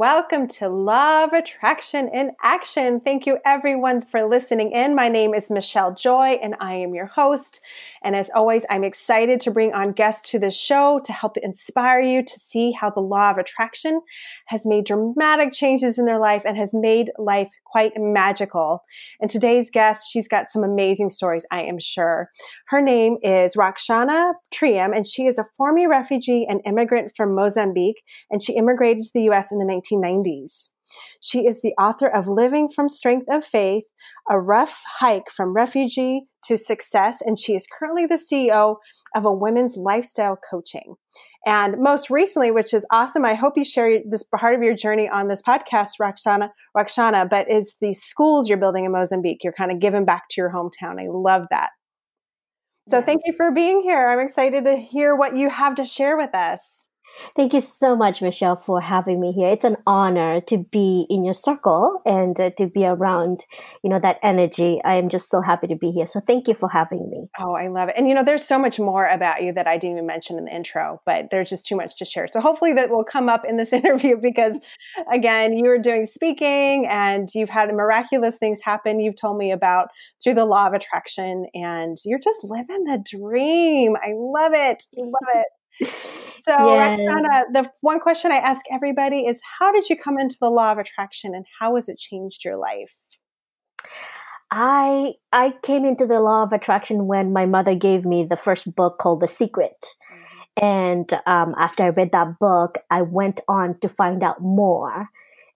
welcome to Law of Attraction in Action. Thank you everyone for listening in. My name is Michelle Joy and I am your host. And as always, I'm excited to bring on guests to this show to help inspire you to see how the law of attraction has made dramatic changes in their life and has made life quite magical. And today's guest, she's got some amazing stories, I am sure. Her name is Roxana Triam, and she is a former refugee and immigrant from Mozambique, and she immigrated to the U.S. in the 1990s. She is the author of Living from Strength of Faith, a rough hike from refugee to success, and she is currently the CEO of a women's lifestyle coaching. And most recently, which is awesome, I hope you share this part of your journey on this podcast, Roxana, Roxana, but is the schools you're building in Mozambique. You're kind of giving back to your hometown. I love that. So yes. thank you for being here. I'm excited to hear what you have to share with us. Thank you so much, Michelle, for having me here. It's an honor to be in your circle and uh, to be around, you know, that energy. I am just so happy to be here. So thank you for having me. Oh, I love it. And you know, there's so much more about you that I didn't even mention in the intro, but there's just too much to share. So hopefully that will come up in this interview because again, you are doing speaking and you've had miraculous things happen. You've told me about through the law of attraction and you're just living the dream. I love it. I love it. So. Roxana, the one question I ask everybody is how did you come into the law of attraction and how has it changed your life? I I came into the law of attraction when my mother gave me the first book called The Secret. Mm-hmm. And um, after I read that book, I went on to find out more.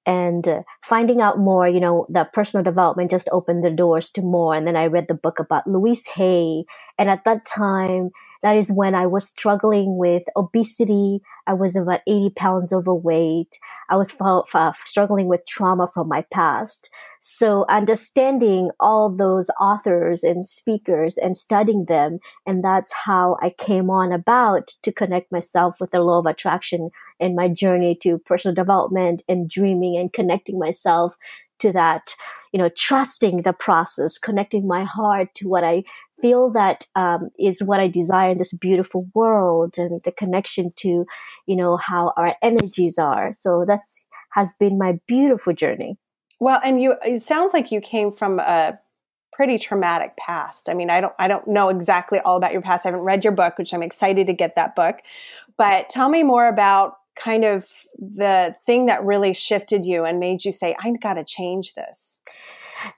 And uh, finding out more, you know, the personal development just opened the doors to more. And then I read the book about Louise Hay. And at that time, that is when I was struggling with obesity. I was about 80 pounds overweight. I was f- f- struggling with trauma from my past. So understanding all those authors and speakers and studying them. And that's how I came on about to connect myself with the law of attraction in my journey to personal development and dreaming and connecting myself to that, you know, trusting the process, connecting my heart to what I feel that um, is what I desire in this beautiful world and the connection to, you know, how our energies are. So that's has been my beautiful journey. Well, and you, it sounds like you came from a pretty traumatic past. I mean, I don't, I don't know exactly all about your past. I haven't read your book, which I'm excited to get that book. But tell me more about kind of the thing that really shifted you and made you say, I got to change this?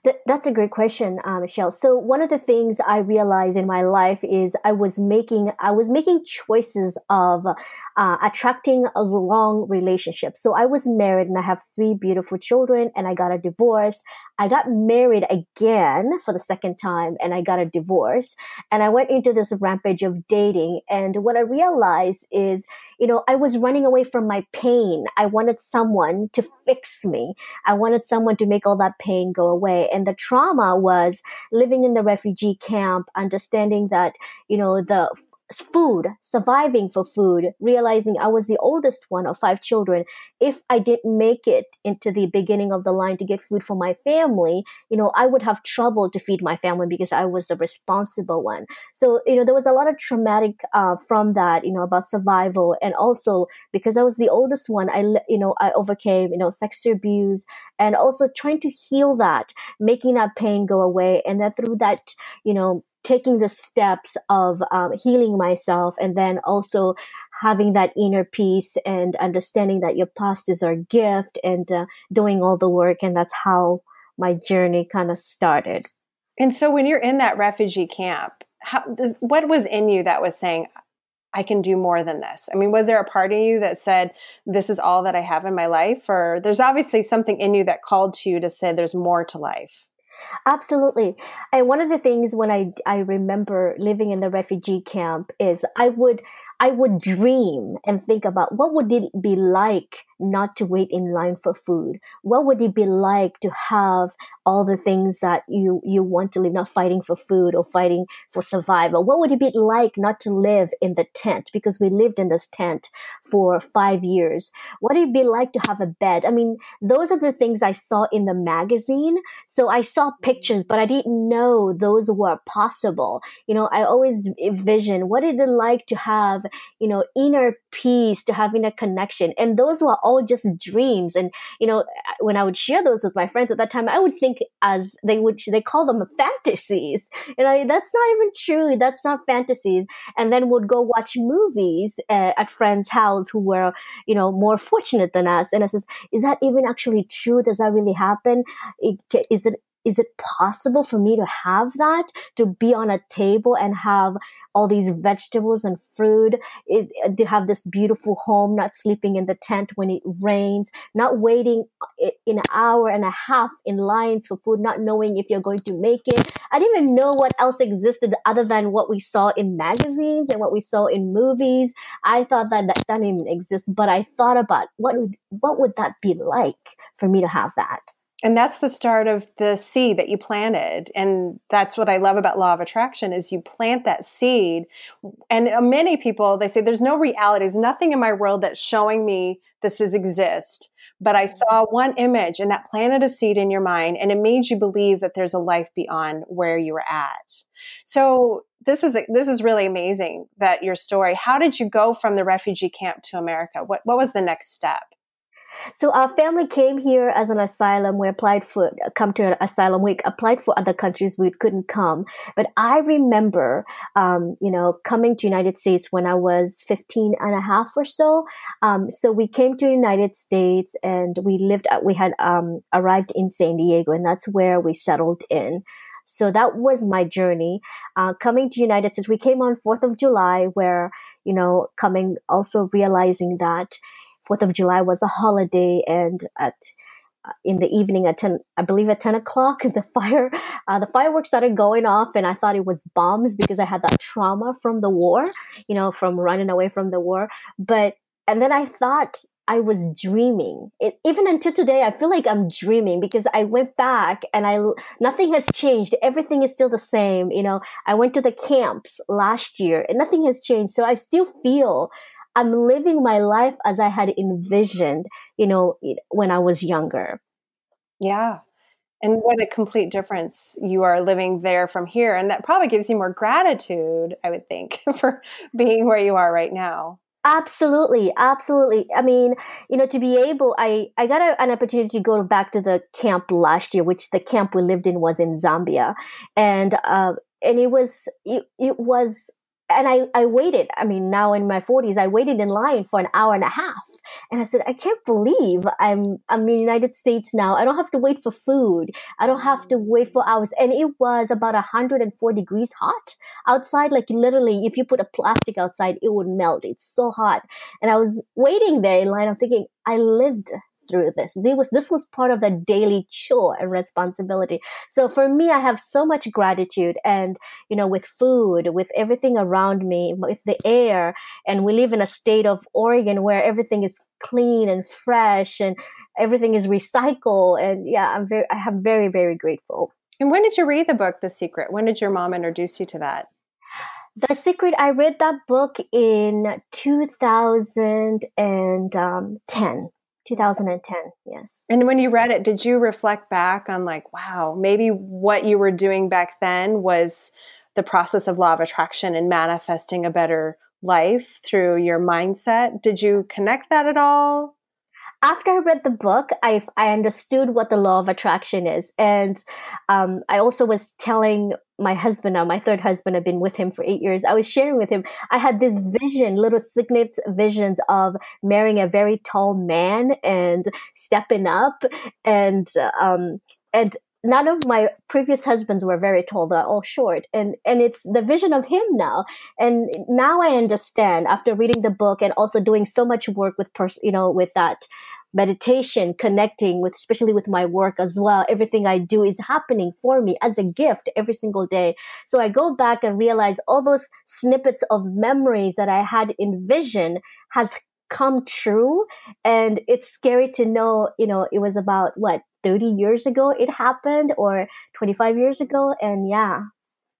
Th- that's a great question, uh, Michelle. So one of the things I realized in my life is I was making I was making choices of uh, attracting a wrong relationship. So I was married and I have three beautiful children, and I got a divorce. I got married again for the second time, and I got a divorce. And I went into this rampage of dating, and what I realized is, you know, I was running away from my pain. I wanted someone to fix me. I wanted someone to make all that pain go away away. And the trauma was living in the refugee camp, understanding that, you know, the food, surviving for food, realizing I was the oldest one of five children. If I didn't make it into the beginning of the line to get food for my family, you know, I would have trouble to feed my family because I was the responsible one. So, you know, there was a lot of traumatic uh, from that, you know, about survival. And also because I was the oldest one, I, you know, I overcame, you know, sexual abuse and also trying to heal that, making that pain go away. And then through that, you know, taking the steps of um, healing myself and then also having that inner peace and understanding that your past is our gift and uh, doing all the work and that's how my journey kind of started and so when you're in that refugee camp how, what was in you that was saying I can do more than this. I mean, was there a part of you that said, this is all that I have in my life? Or there's obviously something in you that called to you to say there's more to life. Absolutely. And one of the things when I, I remember living in the refugee camp is I would, I would dream and think about what would it be like not to wait in line for food? What would it be like to have all the things that you you want to live not fighting for food or fighting for survival. What would it be like not to live in the tent? Because we lived in this tent for 5 years. What would it be like to have a bed? I mean those are the things i saw in the magazine. So i saw mm-hmm. pictures but i didn't know those were possible. You know i always envision what is it like to have you know inner peace to having a connection. And those were all just dreams. And you know when i would share those with my friends at that time i would think as they would they call them fantasies. And I, that's not even true that's not fantasies. And then would go watch movies uh, at friends house who were you know more fortunate than us. And i says is that even actually true? Does that really happen? Is it is it possible for me to have that to be on a table and have all these vegetables and fruit it, uh, to have this beautiful home not sleeping in the tent when it rains not waiting uh, in an hour and a half in lines for food not knowing if you're going to make it. I didn't even know what else existed other than what we saw in magazines and what we saw in movies. I thought that that, that didn't even exist but i thought about what would what would that be like for me to have that and that's the start of the seed that you planted. And that's what i love about law of attraction is you plant that seed. And uh, many people they say there's no reality. There's nothing in my world that's showing me this is exist. But i saw one image and that planted a seed in your mind and it made you believe that there's a life beyond where you were at. So this is this is really amazing that your story. How did you go from the refugee camp to america? What what was the next step so our family came here as an asylum. We applied for, come to an asylum. We applied for other countries. We couldn't come. But I remember, um, you know, coming to United States when I was 15 and a half or so. Um, so we came to United States and we lived, we had, um, arrived in San Diego and that's where we settled in. So that was my journey. Uh, coming to United States, we came on 4th of July where, you know, coming also realizing that, Fourth of July was a holiday, and at uh, in the evening at 10 i believe at 10 o'clock the fire uh, the fireworks started going off and i thought it was bombs because i had that trauma from the war you know from running away from the war. But and then i thought i was dreaming. It, even until today i feel like i'm dreaming because i went back and i nothing has changed. Everything is still the same you know. I went to the camps last year and nothing has changed. So i still feel I'm living my life as I had envisioned, you know, when I was younger. Yeah. And what a complete difference you are living there from here. And that probably gives you more gratitude, I would think, for being where you are right now. Absolutely, absolutely. I mean, you know, to be able, I I got a, an opportunity to go back to the camp last year, which the camp we lived in was in Zambia, and uh, and it was it, it was and I, I waited. I mean, now in my forties, I waited in line for an hour and a half. And I said, I can't believe I'm, I'm in the United States now. I don't have to wait for food. I don't have to wait for hours. And it was about 104 degrees hot outside. Like literally, if you put a plastic outside, it would melt. It's so hot. And I was waiting there in line. I'm thinking, I lived through this. This was this was part of the daily chore and responsibility. So for me, I have so much gratitude, and you know, with food, with everything around me, with the air, and we live in a state of Oregon where everything is clean and fresh, and everything is recycled. And yeah, I'm very, I am very, very grateful. And when did you read the book, The Secret? When did your mom introduce you to that? The Secret, I read that book in 2010. Um, 2010 yes. And when you read it did you reflect back on like wow maybe what you were doing back then was the process of law of attraction and manifesting a better life through your mindset? Did you connect that at all after I read the book, I I understood what the law of attraction is, and um, I also was telling my husband now, my third husband, I've been with him for eight years. I was sharing with him. I had this vision, little signet visions of marrying a very tall man and stepping up, and um, and none of my previous husbands were very tall they're all short and and it's the vision of him now. And now i understand after reading the book and also doing so much work with pers- you know with that meditation connecting with especially with my work as well everything i do is happening for me as a gift every single day. So i go back and realize all those snippets of memories that i had envisioned has come true and it's scary to know you know it was about what 30 years ago it happened or 25 years ago. And yeah.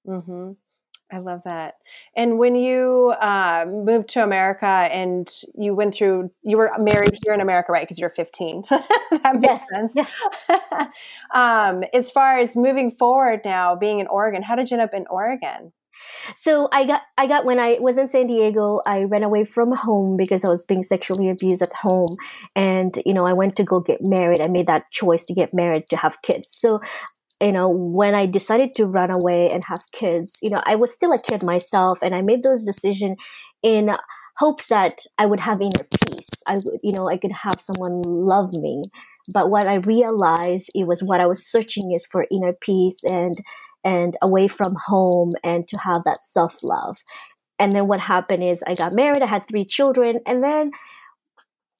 Mm-hmm. I love that. And when you uh, moved to America and you went through, you were married here in America, right? Because you're 15. that makes sense. Yes. um, as far as moving forward now, being in Oregon, how did you end up in Oregon? So I got I got when I was in San Diego, I ran away from home because I was being sexually abused at home, and you know I went to go get married. I made that choice to get married to have kids. So you know, when I decided to run away and have kids, you know, I was still a kid myself and I made those decisions in hopes that I would have inner peace. I would, you know, I could have someone love me. But what I realized it was what I was searching is for inner peace and and away from home and to have that self love. And then what happened is I got married, I had three children, and then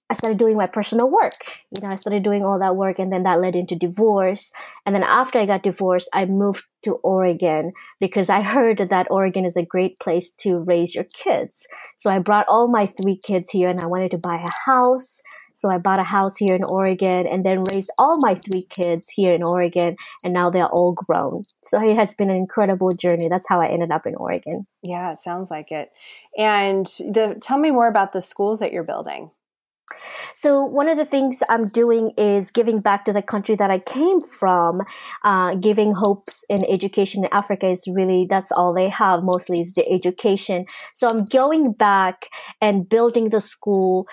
I started doing my personal work. You know, I started doing all that work and then that led into divorce. And then after I got divorced, I moved to Oregon because I heard that Oregon is a great place to raise your kids. So I brought all my three kids here and I wanted to buy a house. So I bought a house here in Oregon and then raised all my three kids here in Oregon and now they're all grown. So it has been an incredible journey. That's how I ended up in Oregon. Yeah, it sounds like it. And the, tell me more about the schools that you're building. So one of the things I'm doing is giving back to the country that I came from. Uh, giving hopes in education in Africa is really that's all they have mostly is the education. So I'm going back and building the school.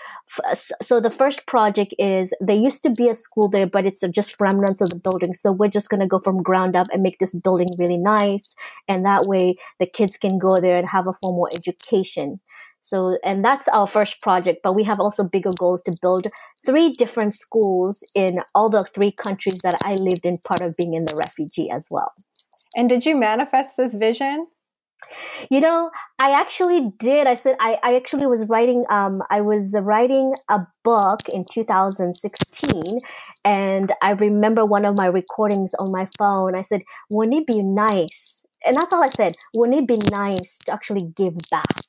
So the first project is there used to be a school there, but it's just remnants of the building. So we're just going to go from ground up and make this building really nice, and that way the kids can go there and have a formal education. So, and that's our first project, but we have also bigger goals to build three different schools in all the three countries that I lived in, part of being in the refugee as well. And did you manifest this vision? You know, I actually did. I said I, I actually was writing. Um, I was writing a book in 2016, and I remember one of my recordings on my phone. I said, "Wouldn't it be nice?" And that's all I said. Wouldn't it be nice to actually give back?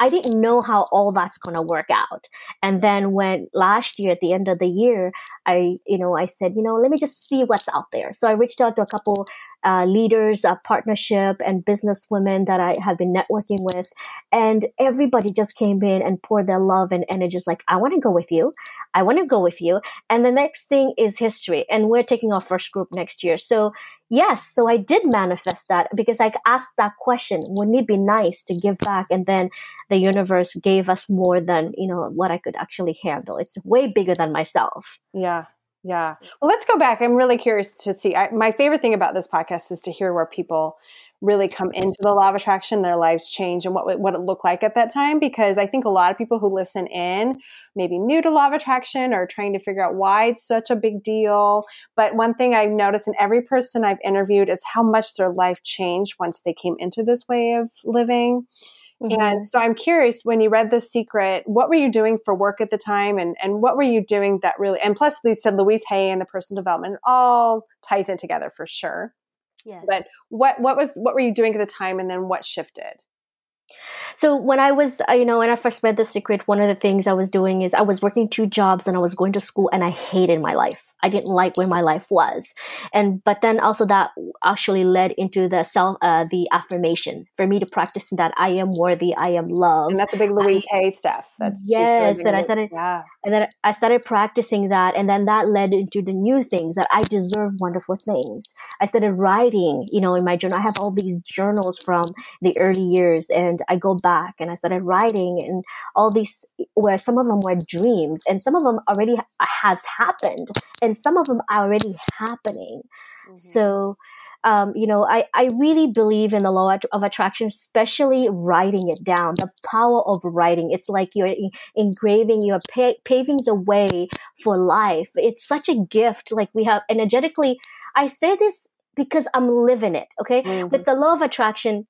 I didn't know how all that's going to work out. And then when last year at the end of the year, I, you know, I said, you know, let me just see what's out there. So I reached out to a couple uh, leaders, a partnership, and business women that I have been networking with. And everybody just came in and poured their love and energy. Just like, I want to go with you. I want to go with you. And the next thing is history. And we're taking our first group next year. So yes, so I did manifest that because I asked that question, wouldn't it be nice to give back? And then the universe gave us more than, you know, what I could actually handle. It's way bigger than myself. Yeah. Yeah. Well, let's go back. I'm really curious to see. I, my favorite thing about this podcast is to hear where people really come into the law of attraction, their lives change, and what what it looked like at that time. Because I think a lot of people who listen in, maybe new to law of attraction, or trying to figure out why it's such a big deal. But one thing I've noticed in every person I've interviewed is how much their life changed once they came into this way of living. Mm-hmm. And so I'm curious when you read The Secret, what were you doing for work at the time? And, and what were you doing that really, and plus you said Louise Hay and the personal development all ties in together for sure. Yes. But what, what was, what were you doing at the time and then what shifted? So when I was, uh, you know, when I first read The Secret, one of the things I was doing is I was working two jobs and I was going to school and I hated my life. I didn't like where my life was, and but then also that actually led into the self, uh, the affirmation for me to practice that I am worthy, I am loved, and that's a big Louise Hay stuff. That's yes, and I started, yeah. and then I started practicing that, and then that led into the new things that I deserve wonderful things. I started writing, you know, in my journal. I have all these journals from the early years, and I go back and I started writing, and all these where some of them were dreams, and some of them already has happened, and some of them are already happening. Mm-hmm. So, um, you know, I, I really believe in the law of attraction, especially writing it down, the power of writing. It's like you're engraving, you're pa- paving the way for life. It's such a gift. Like we have energetically, I say this because I'm living it. Okay. Mm-hmm. With the law of attraction,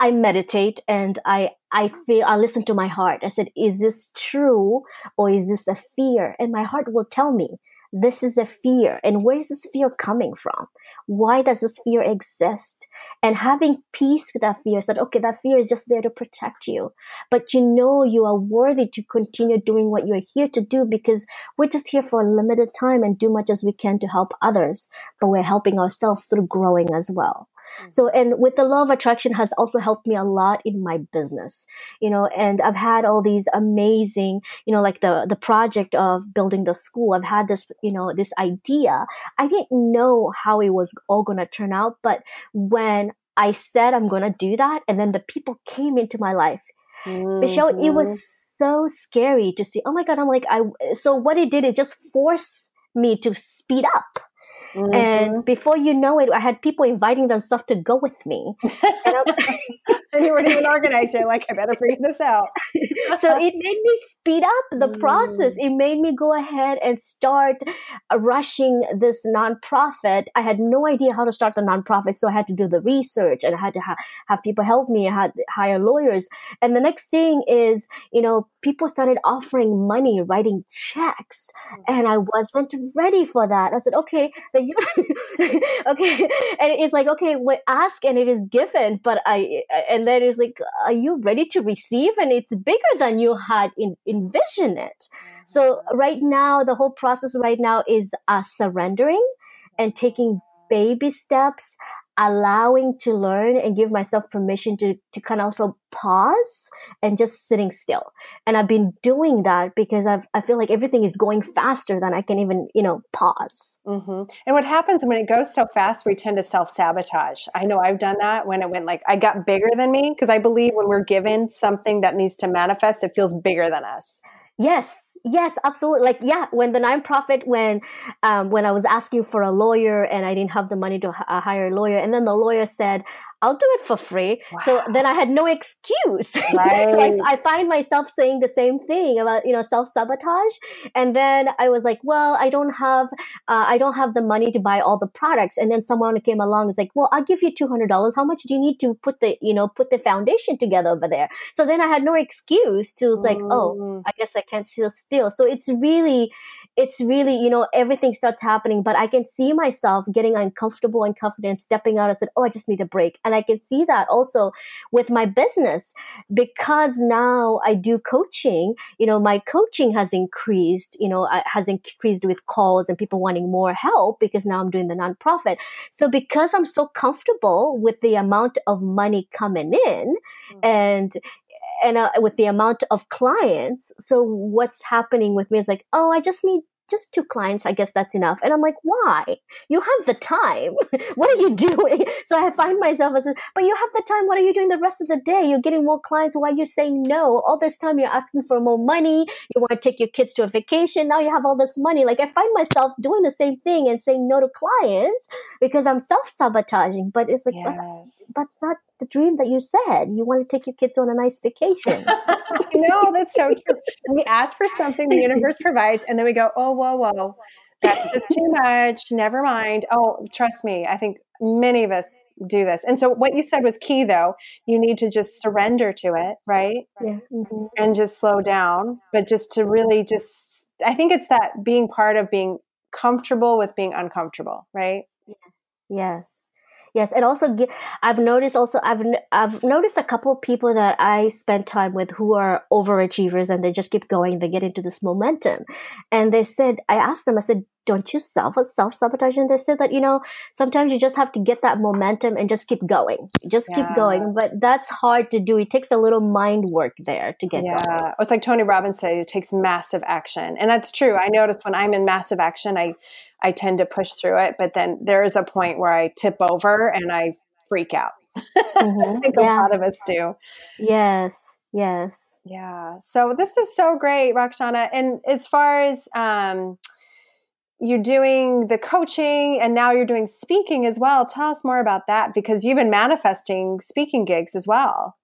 I meditate and I I feel I listen to my heart. I said, is this true or is this a fear? And my heart will tell me. this is a fear. And where is this fear coming from? Why does this fear exist? And having peace with that fear is that, okay, that fear is just there to protect you. But you know you are worthy to continue doing what you're here to do because we're just here for a limited time and do much as we can to help others. But we're helping ourselves through growing as well. Mm-hmm. So, and with the law of attraction has also helped me a lot in my business, you know, and I've had all these amazing, you know, like the, the project of building the school. I've had this, you know, this idea. I didn't know how it was all going to turn out, but when I said I'm going to do that, and then the people came into my life, mm-hmm. Michelle, it was so scary to see. Oh my God. I'm like, I, so what it did is just force me to speed up Mm-hmm. And before you know it, I had people inviting themselves to go with me. And, and you weren't even organized. You're like, I better figure this out. so it made me speed up the mm. process. It made me go ahead and start uh, rushing this nonprofit. I had no idea how to start the nonprofit. So I had to do the research and I had to ha- have people help me. I had to hire lawyers. And the next thing is, you know, people started offering money, writing checks. Mm. And I wasn't ready for that. I said, okay, you okay and it's like okay we ask and it is given but i and then it's like are you ready to receive? And it's bigger than you had in, envisioned it. So right now the whole process right now is uh, surrendering and taking baby steps allowing to learn and give myself permission to, to kind of also pause and just sitting still. And I've been doing that because I've, I feel like everything is going faster than I can even, you know, pause. Mm-hmm. And what happens when it goes so fast, we tend to self sabotage. I know I've done that when it went like, I got bigger than me because I believe when we're given something that needs to manifest, it feels bigger than us. Yes, yes, absolutely. Like, yeah, when the nonprofit, when um, when I was asking for a lawyer and I didn't have the money to h- uh, hire a lawyer, and then the lawyer said, I'll do it for free. Wow. So then I had no excuse. Right. so I, I, find myself saying the same thing about, you know, self sabotage. And then I was like, well, I don't have, uh, I don't have the money to buy all the products. And then someone came along and was like, well, I'll give you $200. How much do you need to put the, you know, put the foundation together over there? So then I had no excuse to was like, oh, mm. I guess I can't sit still. So it's really, it's really, you know, everything starts happening, but I can see myself getting uncomfortable and confident, stepping out. I said, Oh, I just need a break. And I can see that also with my business because now I do coaching, you know, my coaching has increased, you know, has increased with calls and people wanting more help because now I'm doing the nonprofit. So because I'm so comfortable with the amount of money coming in mm-hmm. and and uh, with the amount of clients. So what's happening with me is like, oh, I just need just two clients, I guess that's enough. And I'm like, why? You have the time. what are you doing? So I find myself as, but you have the time. What are you doing the rest of the day? You're getting more clients. Why are you saying no? All this time you're asking for more money. You want to take your kids to a vacation. Now you have all this money. Like I find myself doing the same thing and saying no to clients because I'm self sabotaging. But it's like, yes. but, but it's not the dream that you said. You want to take your kids on a nice vacation. no, that's so true. We ask for something, the universe provides, and then we go, oh, whoa, whoa, that's just too much. Never mind. Oh, trust me. I think many of us do this. And so, what you said was key, though. You need to just surrender to it, right? Yeah. Mm-hmm. And just slow down, but just to really just, I think it's that being part of being comfortable with being uncomfortable, right? Yes. Yes. Yes, and also I've noticed also I've I've noticed a couple of people that I spend time with who are overachievers and they just keep going. They get into this momentum, and they said I asked them I said don't you self self sabotage? And they said that you know sometimes you just have to get that momentum and just keep going, just yeah. keep going. But that's hard to do. It takes a little mind work there to get there. yeah. going. It's like Tony Robbins said, it takes massive action, and that's true. I notice when I'm in massive action, I I tend to push through it, but then there is a point where I tip over and I freak out. Mm-hmm. I think yeah. a lot of us do. Yes. Yes. Yeah. So this is so great, Rakshana. And as far as um, you're doing the coaching and now you're doing speaking as well, tell us more about that because you've been manifesting speaking gigs as well.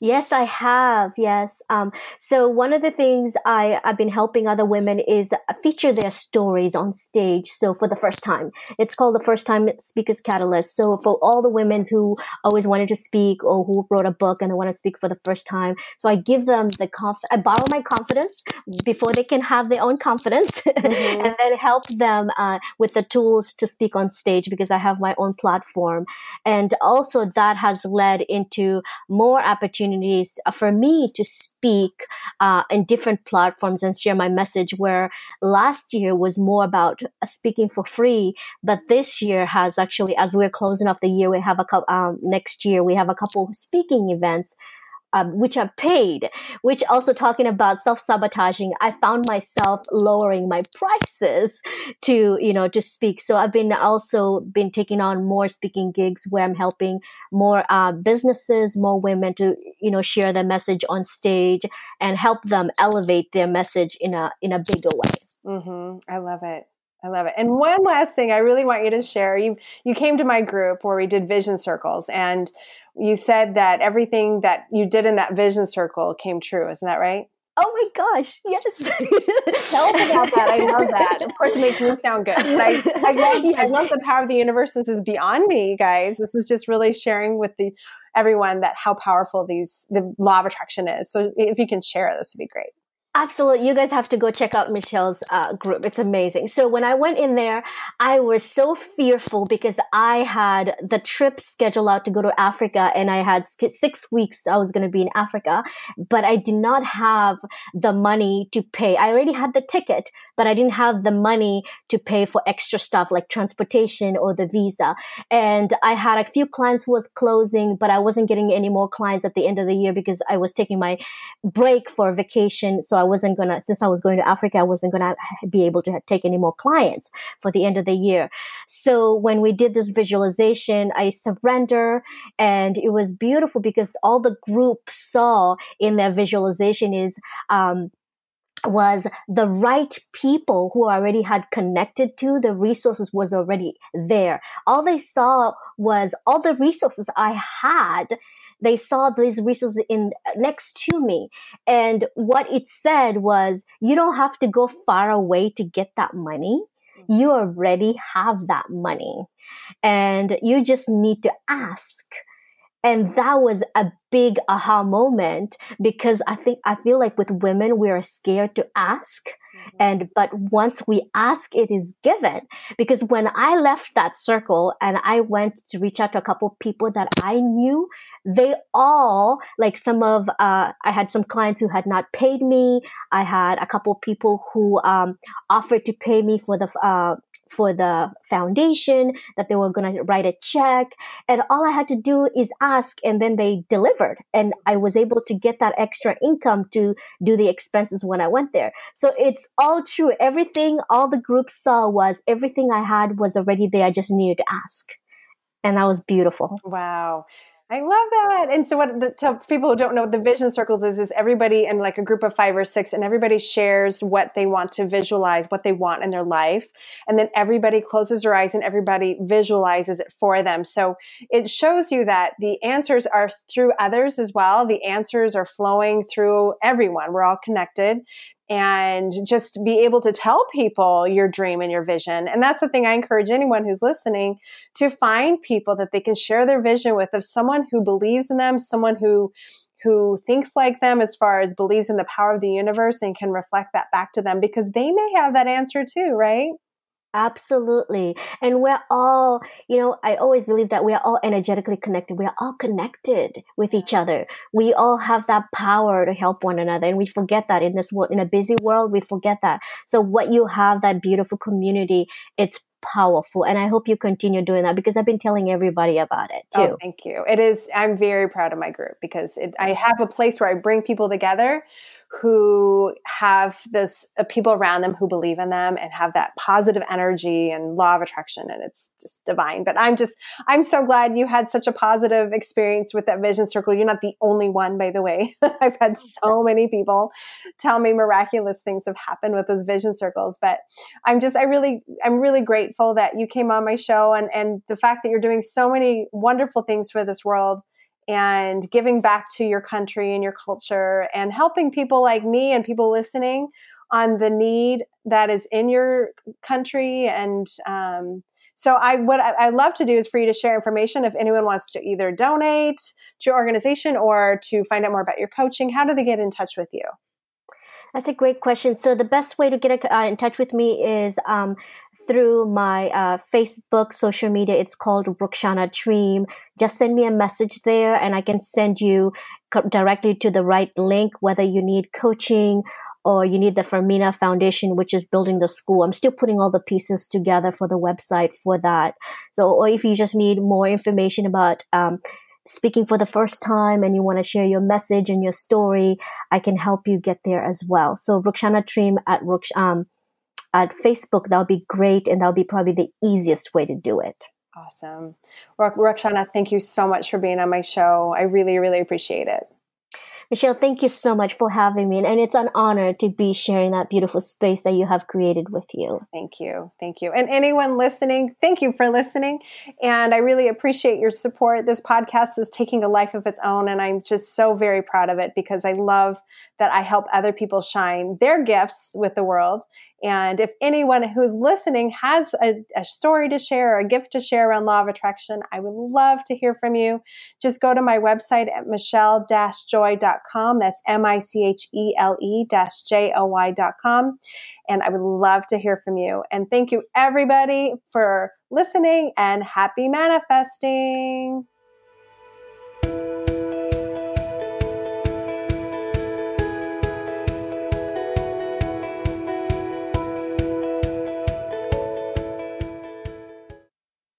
Yes, I have. Yes. Um, so one of the things I, I've been helping other women is feature their stories on stage. So for the first time, it's called the First Time Speakers Catalyst. So for all the women who always wanted to speak or who wrote a book and they want to speak for the first time, so I give them the conf, I borrow my confidence before they can have their own confidence, mm-hmm. and then help them uh, with the tools to speak on stage because I have my own platform, and also that has led into more opportunities uh, for me to speak uh, in different platforms and share my message. Where last year was more about uh, speaking for free, but this year has actually, as we're closing off the year, we have a couple. Um, next year we have a couple speaking events um, which are paid, which also talking about self sabotaging. I found myself lowering my prices to, you know, to speak. So I've been also been taking on more speaking gigs where I'm helping more uh, businesses, more women to, you know, share their message on stage and help them elevate their message in a in a bigger way. Mm-hmm. I love it. I love it. And one last thing I really want you to share. You you came to my group where we did vision circles and you said that everything that you did in that vision circle came true. Isn't that right? Oh my gosh, yes. Tell us about that. I love that. Of course, it makes me sound good. But I, I, love, I love the power of the universe. This is beyond me, guys. This is just really sharing with the everyone that how powerful these the law of attraction is. So if you can share this would be great. Absolutely. You guys have to go check out Michelle's uh, group. It's amazing. So when I went in there, I was so fearful because I had the trip scheduled out to go to Africa and I had six weeks I was going to be in Africa, but I did not have the money to pay. I already had the ticket, but I didn't have the money to pay for extra stuff like transportation or the visa. And I had a few clients who was closing, but I wasn't getting any more clients at the end of the year because I was taking my break for vacation. So I wasn't gonna, since I was going to Africa, I wasn't gonna be able to take any more clients for the end of the year. So when we did this visualization, I surrender and it was beautiful because all the group saw in their visualization is, um, was the right people who already had connected to the resources was already there. All they saw was all the resources I had they saw these resources in next to me. And what it said was, you don't have to go far away to get that money. Mm-hmm. You already have that money and you just need to ask. And that was a big aha moment because I think, I feel like with women, we are scared to ask. Mm-hmm. And, but once we ask, it is given. Because when I left that circle and I went to reach out to a couple people that I knew they all like some of uh, i had some clients who had not paid me. I had a couple people who um, offered to pay me for the uh, for the foundation that they were going to write a check. And all i had to do is ask and then they delivered. And i was able to get that extra income to do the expenses when i went there. So it's all true. Everything all the groups saw was everything i had was already there. I just needed to ask. And that was beautiful. Wow I love that. And so, what the, to people who don't know what the vision circles is, is everybody in like a group of five or six, and everybody shares what they want to visualize, what they want in their life. And then everybody closes their eyes and everybody visualizes it for them. So, it shows you that the answers are through others as well. The answers are flowing through everyone. We're all connected and just be able to tell people your dream and your vision. And that's the thing I encourage anyone who's listening to find people that they can share their vision with of someone who believes in them, someone who who thinks like them as far as believes in the power of the universe and can reflect that back to them because they may have that answer too, right? Absolutely. And we're all, you know, I always believe that we are all energetically connected. We are all connected with each other. We all have that power to help one another. And we forget that in this world, in a busy world, we forget that. So what you have, that beautiful community, it's powerful. And I hope you continue doing that because I've been telling everybody about it oh, too. Oh, thank you. It is, I'm very proud of my group because it, I have a place where I bring people together who have those uh, people around them who believe in them and have that positive energy and law of attraction and it's just divine. But i'm just i'm so glad you had such a positive experience with that vision circle. You're not the only one by the way. I've had so many people tell me miraculous things have happened with those vision circles. But i'm just i really i'm really grateful that you came on my show and and the fact that you're doing so many wonderful things for this world and giving back to your country and your culture and helping people like me and people listening on the need that is in your country and um, so I what I, I love to do is for you to share information if anyone wants to either donate to your organization or to find out more about your coaching. How do they get in touch with you? That's a great question. So the best way to get uh, in touch with me is um, through my uh, Facebook social media. It's called Rukhsana Dream. Just send me a message there, and I can send you directly to the right link. Whether you need coaching or you need the Fermina Foundation, which is building the school. I'm still putting all the pieces together for the website for that. So, or if you just need more information about um, speaking for the first time and you want to share your message and your story, I can help you get there as well. So, Rukhsana Trim at Ruksh, um, at Facebook, that'll be great, and that'll be probably the easiest way to do it. Awesome. Rukhsana, thank you so much for being on my show. I really, really appreciate it. Michelle, thank you so much for having me. And it's an honor to be sharing that beautiful space that you have created with you. Thank you. Thank you. And anyone listening, thank you for listening. And I really appreciate your support. This podcast is taking a life of its own. And I'm just so very proud of it because I love that I help other people shine their gifts with the world. And if anyone who's listening has a, a, story to share or a gift to share around law of attraction, I would love to hear from you. Just go to my website at michelle-joy.com. That's M-I-C-H-E-L-E J-O-Y.com. And I would love to hear from you. And thank you everybody for listening and happy manifesting.